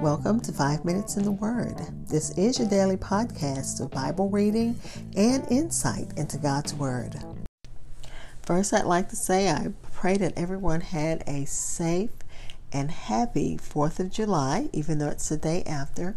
Welcome to Five Minutes in the Word. This is your daily podcast of Bible reading and insight into God's Word. First, I'd like to say I pray that everyone had a safe and happy 4th of July, even though it's the day after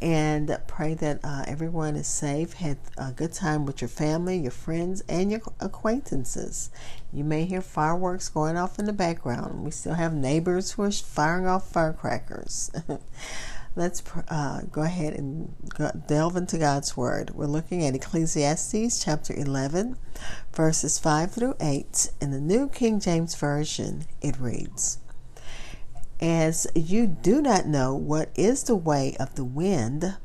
and pray that uh, everyone is safe, had a good time with your family, your friends, and your acquaintances. You may hear fireworks going off in the background. We still have neighbors who are firing off firecrackers. Let's uh, go ahead and go, delve into God's Word. We're looking at Ecclesiastes chapter 11, verses 5 through 8. In the New King James Version, it reads, as you do not know what is the way of the wind,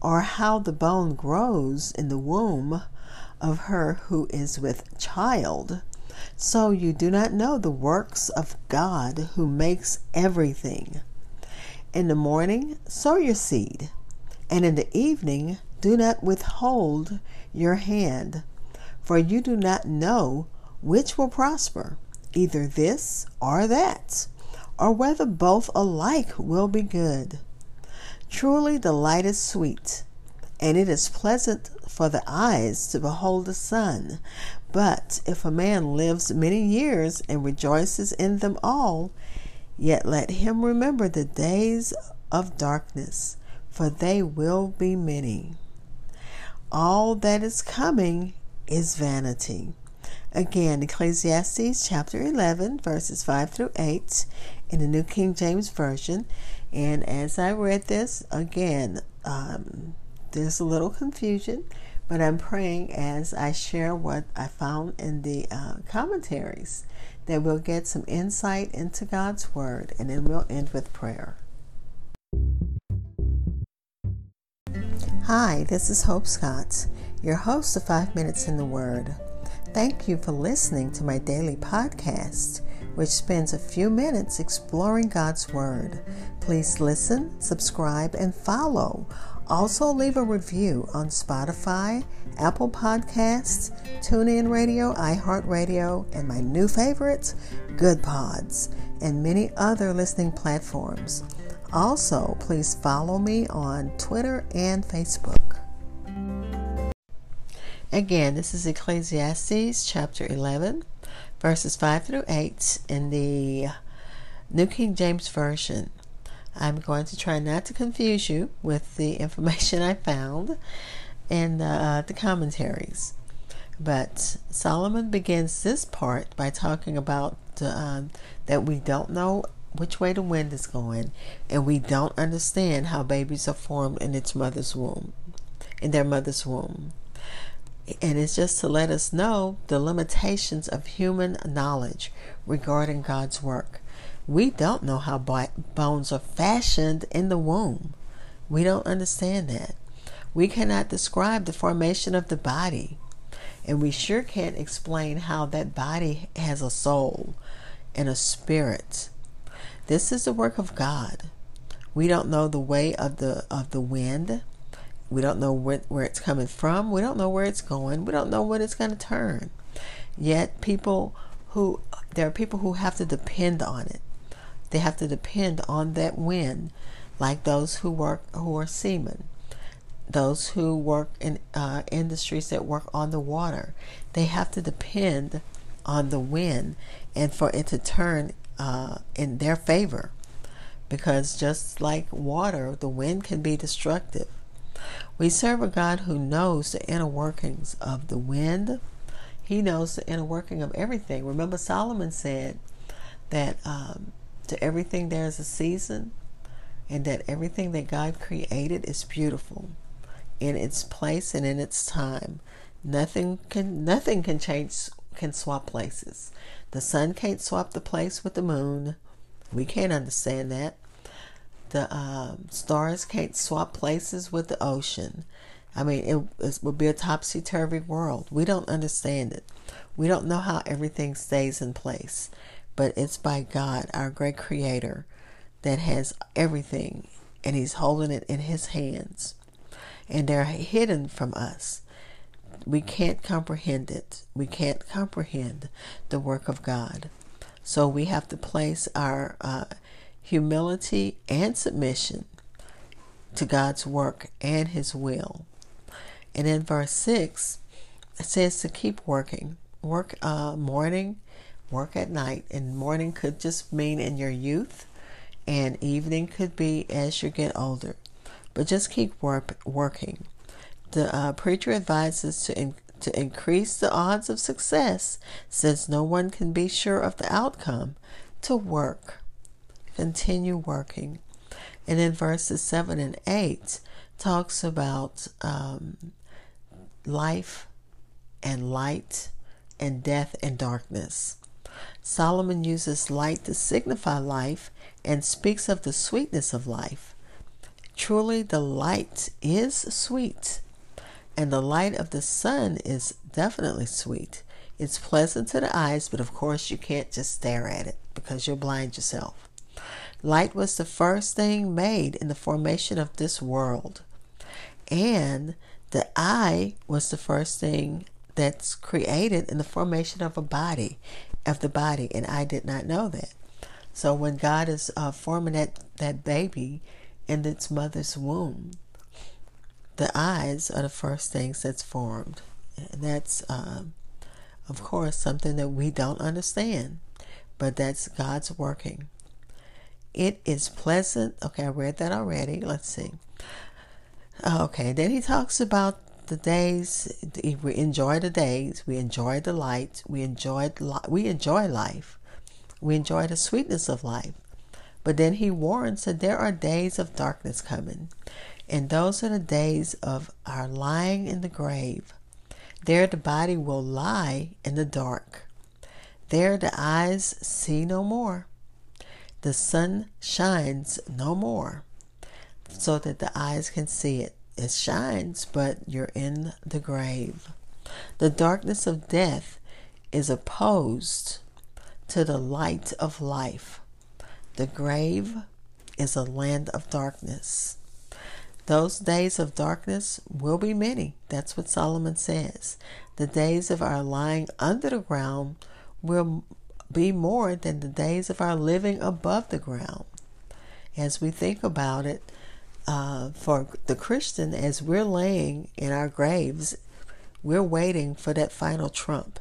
or how the bone grows in the womb of her who is with child, so you do not know the works of God who makes everything. In the morning, sow your seed, and in the evening, do not withhold your hand, for you do not know which will prosper, either this or that or whether both alike will be good. Truly, the light is sweet, and it is pleasant for the eyes to behold the sun. But if a man lives many years and rejoices in them all, yet let him remember the days of darkness, for they will be many. All that is coming is vanity. Again, Ecclesiastes chapter 11, verses 5 through 8 in the New King James Version. And as I read this, again, um, there's a little confusion, but I'm praying as I share what I found in the uh, commentaries that we'll get some insight into God's Word, and then we'll end with prayer. Hi, this is Hope Scott, your host of Five Minutes in the Word. Thank you for listening to my daily podcast which spends a few minutes exploring God's Word. Please listen, subscribe, and follow. Also, leave a review on Spotify, Apple Podcasts, TuneIn Radio, iHeartRadio, and my new favorite, Goodpods, and many other listening platforms. Also, please follow me on Twitter and Facebook. Again, this is Ecclesiastes chapter 11 verses 5 through 8 in the New King James Version. I'm going to try not to confuse you with the information I found in uh, the commentaries. But Solomon begins this part by talking about uh, that we don't know which way the wind is going, and we don't understand how babies are formed in its mother's womb, in their mother's womb and it's just to let us know the limitations of human knowledge regarding God's work. We don't know how bones are fashioned in the womb. We don't understand that. We cannot describe the formation of the body. And we sure can't explain how that body has a soul and a spirit. This is the work of God. We don't know the way of the of the wind. We don't know where, where it's coming from. We don't know where it's going. We don't know what it's going to turn. Yet, people who, there are people who have to depend on it. They have to depend on that wind, like those who work, who are seamen, those who work in uh, industries that work on the water. They have to depend on the wind and for it to turn uh, in their favor. Because just like water, the wind can be destructive. We serve a God who knows the inner workings of the wind. He knows the inner working of everything. Remember, Solomon said that um, to everything there is a season, and that everything that God created is beautiful in its place and in its time. Nothing can nothing can change can swap places. The sun can't swap the place with the moon. We can't understand that the um, stars can't swap places with the ocean. I mean, it, it would be a topsy turvy world. We don't understand it. We don't know how everything stays in place. But it's by God, our great creator, that has everything, and He's holding it in His hands. And they're hidden from us. We can't comprehend it. We can't comprehend the work of God. So we have to place our uh, humility and submission to God's work and His will. And in verse 6, it says to keep working. Work uh, morning, work at night. And morning could just mean in your youth, and evening could be as you get older. But just keep work, working. The uh, preacher advises to, in, to increase the odds of success since no one can be sure of the outcome. To work. Continue working. And in verses 7 and 8, talks about um, life and light and death and darkness. Solomon uses light to signify life and speaks of the sweetness of life. Truly, the light is sweet, and the light of the sun is definitely sweet. It's pleasant to the eyes, but of course, you can't just stare at it because you'll blind yourself. Light was the first thing made in the formation of this world, and the eye was the first thing that's created in the formation of a body, of the body, and I did not know that. So when God is uh, forming that, that baby in its mother's womb, the eyes are the first things that's formed. And that's, uh, of course, something that we don't understand, but that's God's working. It is pleasant. Okay, I read that already. Let's see. Oh, okay, then he talks about the days. We enjoy the days. We enjoy the light we enjoy we enjoy life. We enjoy the sweetness of life. But then he warns that there are days of darkness coming. And those are the days of our lying in the grave. There the body will lie in the dark. There the eyes see no more the sun shines no more so that the eyes can see it it shines, but you're in the grave. The darkness of death is opposed to the light of life. The grave is a land of darkness. Those days of darkness will be many. That's what Solomon says. The days of our lying under the ground will be more than the days of our living above the ground. As we think about it, uh, for the Christian, as we're laying in our graves, we're waiting for that final trump,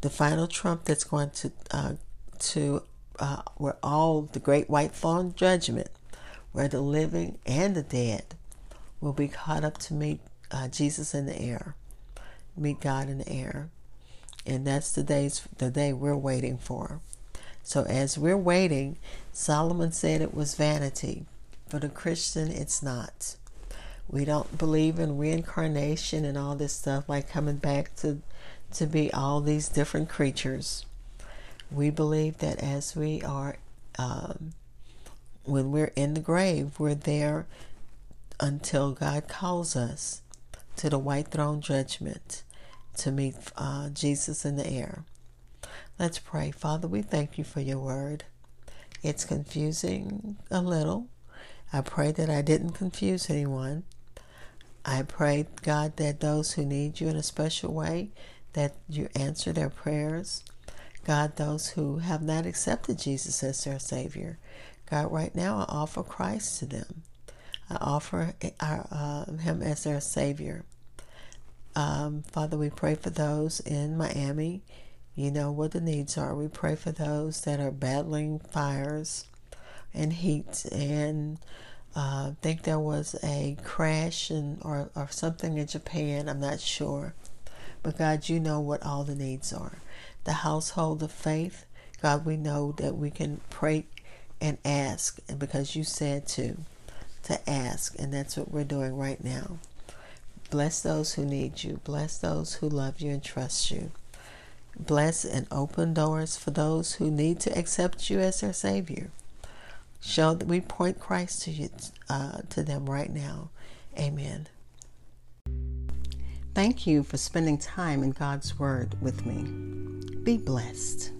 the final trump that's going to uh, to uh, where all the great white throne judgment, where the living and the dead will be caught up to meet uh, Jesus in the air, meet God in the air, and that's the days the day we're waiting for. So as we're waiting, Solomon said it was vanity for the Christian, it's not. We don't believe in reincarnation and all this stuff, like coming back to, to be all these different creatures. We believe that as we are, um, when we're in the grave, we're there until God calls us to the white throne judgment to meet uh, Jesus in the air. Let's pray. Father, we thank you for your word. It's confusing a little, I pray that I didn't confuse anyone. I pray, God, that those who need you in a special way, that you answer their prayers. God, those who have not accepted Jesus as their Savior, God, right now I offer Christ to them. I offer uh, Him as their Savior. Um, Father, we pray for those in Miami. You know what the needs are. We pray for those that are battling fires and heat and uh, I think there was a crash and or, or something in Japan. I'm not sure. But God, you know what all the needs are. The household of faith, God, we know that we can pray and ask, and because you said to, to ask, and that's what we're doing right now. Bless those who need you. Bless those who love you and trust you. Bless and open doors for those who need to accept you as their Savior. Show that we point Christ to you, uh, to them right now. Amen. Thank you for spending time in God's Word with me. Be blessed.